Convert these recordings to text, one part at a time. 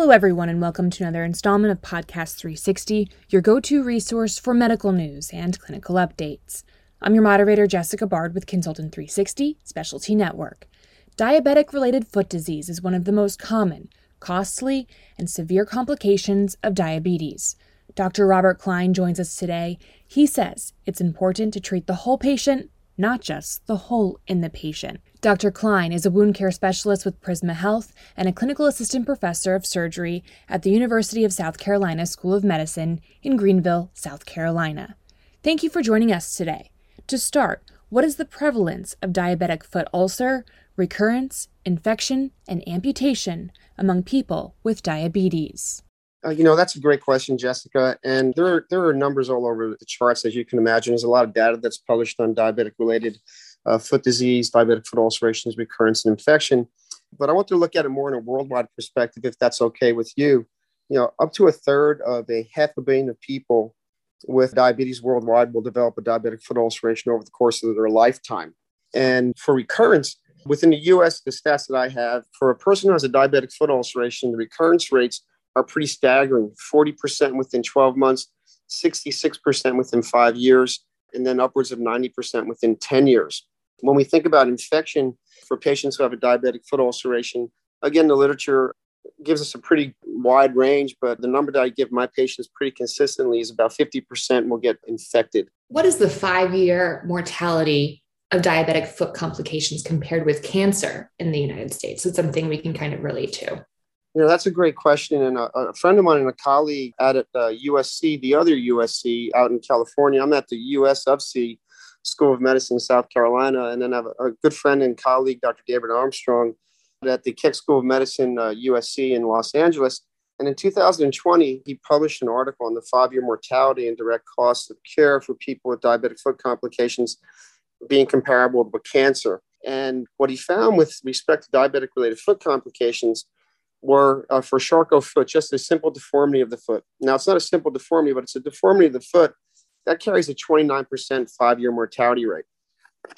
Hello, everyone, and welcome to another installment of Podcast 360, your go to resource for medical news and clinical updates. I'm your moderator, Jessica Bard with Consultant 360 Specialty Network. Diabetic related foot disease is one of the most common, costly, and severe complications of diabetes. Dr. Robert Klein joins us today. He says it's important to treat the whole patient, not just the hole in the patient. Dr. Klein is a wound care specialist with Prisma Health and a clinical assistant professor of surgery at the University of South Carolina School of Medicine in Greenville, South Carolina. Thank you for joining us today. To start, what is the prevalence of diabetic foot ulcer, recurrence, infection, and amputation among people with diabetes? Uh, you know, that's a great question, Jessica. And there are, there are numbers all over the charts, as you can imagine. There's a lot of data that's published on diabetic related uh, foot disease, diabetic foot ulcerations, recurrence, and infection. But I want to look at it more in a worldwide perspective, if that's okay with you. You know, up to a third of a half a billion of people with diabetes worldwide will develop a diabetic foot ulceration over the course of their lifetime. And for recurrence, within the US, the stats that I have, for a person who has a diabetic foot ulceration, the recurrence rates are pretty staggering 40% within 12 months, 66% within five years, and then upwards of 90% within 10 years. When we think about infection for patients who have a diabetic foot ulceration, again, the literature gives us a pretty wide range, but the number that I give my patients pretty consistently is about 50% will get infected. What is the five year mortality of diabetic foot complications compared with cancer in the United States? It's something we can kind of relate to. You know, that's a great question. And a, a friend of mine and a colleague at uh, USC, the other USC out in California, I'm at the US of C School of Medicine in South Carolina. And then I have a, good friend and colleague, Dr. David Armstrong, at the Keck School of Medicine, uh, USC in Los Angeles. And in 2020, he published an article on the five year mortality and direct costs of care for people with diabetic foot complications being comparable to cancer. And what he found with respect to diabetic related foot complications were uh, for Charcot foot, just a simple deformity of the foot. Now, it's not a simple deformity, but it's a deformity of the foot that carries a 29% five year mortality rate.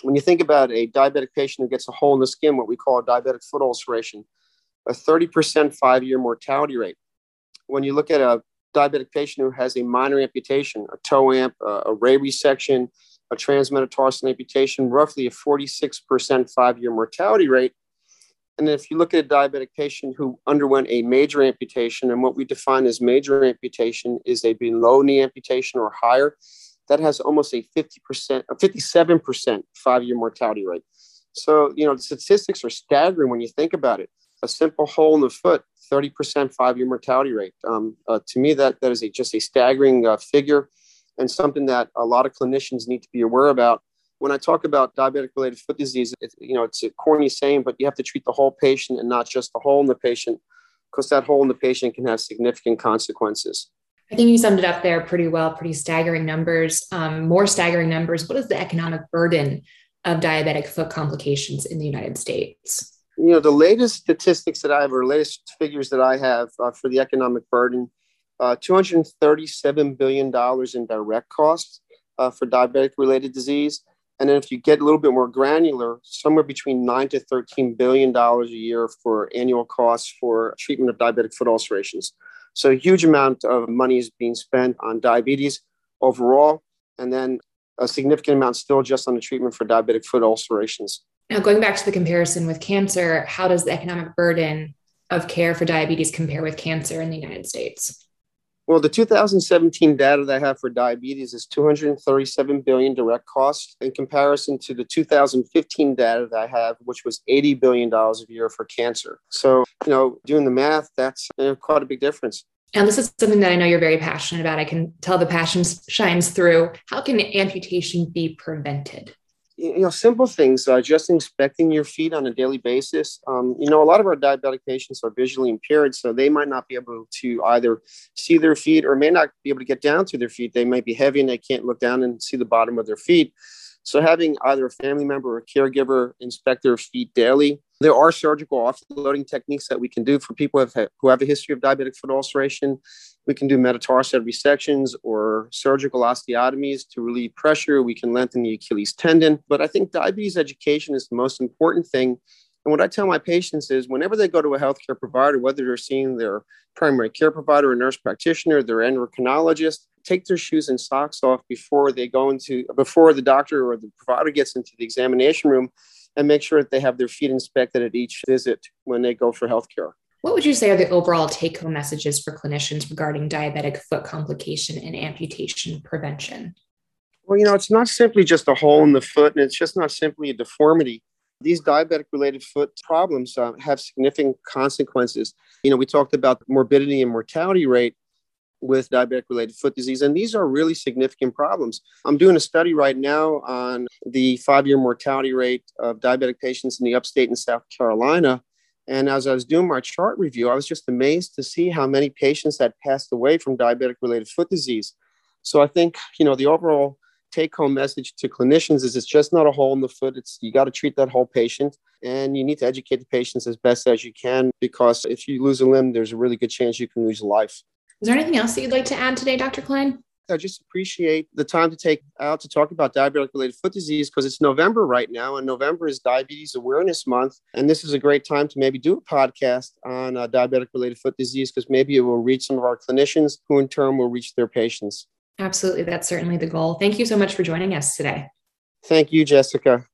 When you think about a diabetic patient who gets a hole in the skin, what we call a diabetic foot ulceration, a 30% five year mortality rate. When you look at a diabetic patient who has a minor amputation, a toe amp, a ray resection, a transmetatarsal amputation, roughly a 46% five year mortality rate. And if you look at a diabetic patient who underwent a major amputation, and what we define as major amputation is a below knee amputation or higher, that has almost a 50%, a 57% five year mortality rate. So, you know, the statistics are staggering when you think about it. A simple hole in the foot, 30% five year mortality rate. Um, uh, to me, that, that is a, just a staggering uh, figure and something that a lot of clinicians need to be aware about when I talk about diabetic related foot disease, it, you know, it's a corny saying, but you have to treat the whole patient and not just the hole in the patient, because that hole in the patient can have significant consequences. I think you summed it up there pretty well, pretty staggering numbers. Um, more staggering numbers. What is the economic burden of diabetic foot complications in the United States? You know, the latest statistics that I have, or latest figures that I have uh, for the economic burden, uh, $237 billion in direct costs uh, for diabetic related disease. And then if you get a little bit more granular, somewhere between nine to thirteen billion dollars a year for annual costs for treatment of diabetic foot ulcerations. So a huge amount of money is being spent on diabetes overall, and then a significant amount still just on the treatment for diabetic foot ulcerations. Now, going back to the comparison with cancer, how does the economic burden of care for diabetes compare with cancer in the United States? Well, the 2017 data that I have for diabetes is 237 billion direct costs in comparison to the 2015 data that I have, which was 80 billion dollars a year for cancer. So, you know, doing the math, that's you know, quite a big difference. And this is something that I know you're very passionate about. I can tell the passion shines through. How can amputation be prevented? You know, simple things, uh, just inspecting your feet on a daily basis. Um, you know, a lot of our diabetic patients are visually impaired, so they might not be able to either see their feet or may not be able to get down to their feet. They might be heavy and they can't look down and see the bottom of their feet. So having either a family member or a caregiver inspect their feet daily. There are surgical offloading techniques that we can do for people who have, who have a history of diabetic foot ulceration. We can do metatarsal resections or surgical osteotomies to relieve pressure. We can lengthen the Achilles tendon. But I think diabetes education is the most important thing And what I tell my patients is whenever they go to a healthcare provider, whether they're seeing their primary care provider, a nurse practitioner, their endocrinologist, take their shoes and socks off before they go into before the doctor or the provider gets into the examination room and make sure that they have their feet inspected at each visit when they go for healthcare. What would you say are the overall take home messages for clinicians regarding diabetic foot complication and amputation prevention? Well, you know, it's not simply just a hole in the foot and it's just not simply a deformity. These diabetic related foot problems uh, have significant consequences. You know, we talked about morbidity and mortality rate with diabetic related foot disease, and these are really significant problems. I'm doing a study right now on the five year mortality rate of diabetic patients in the upstate in South Carolina. And as I was doing my chart review, I was just amazed to see how many patients had passed away from diabetic related foot disease. So I think, you know, the overall take home message to clinicians is it's just not a hole in the foot. It's you got to treat that whole patient and you need to educate the patients as best as you can because if you lose a limb, there's a really good chance you can lose a life. Is there anything else that you'd like to add today, Dr. Klein? I just appreciate the time to take out to talk about diabetic related foot disease because it's November right now, and November is Diabetes Awareness Month. And this is a great time to maybe do a podcast on uh, diabetic related foot disease because maybe it will reach some of our clinicians who in turn will reach their patients. Absolutely. That's certainly the goal. Thank you so much for joining us today. Thank you, Jessica.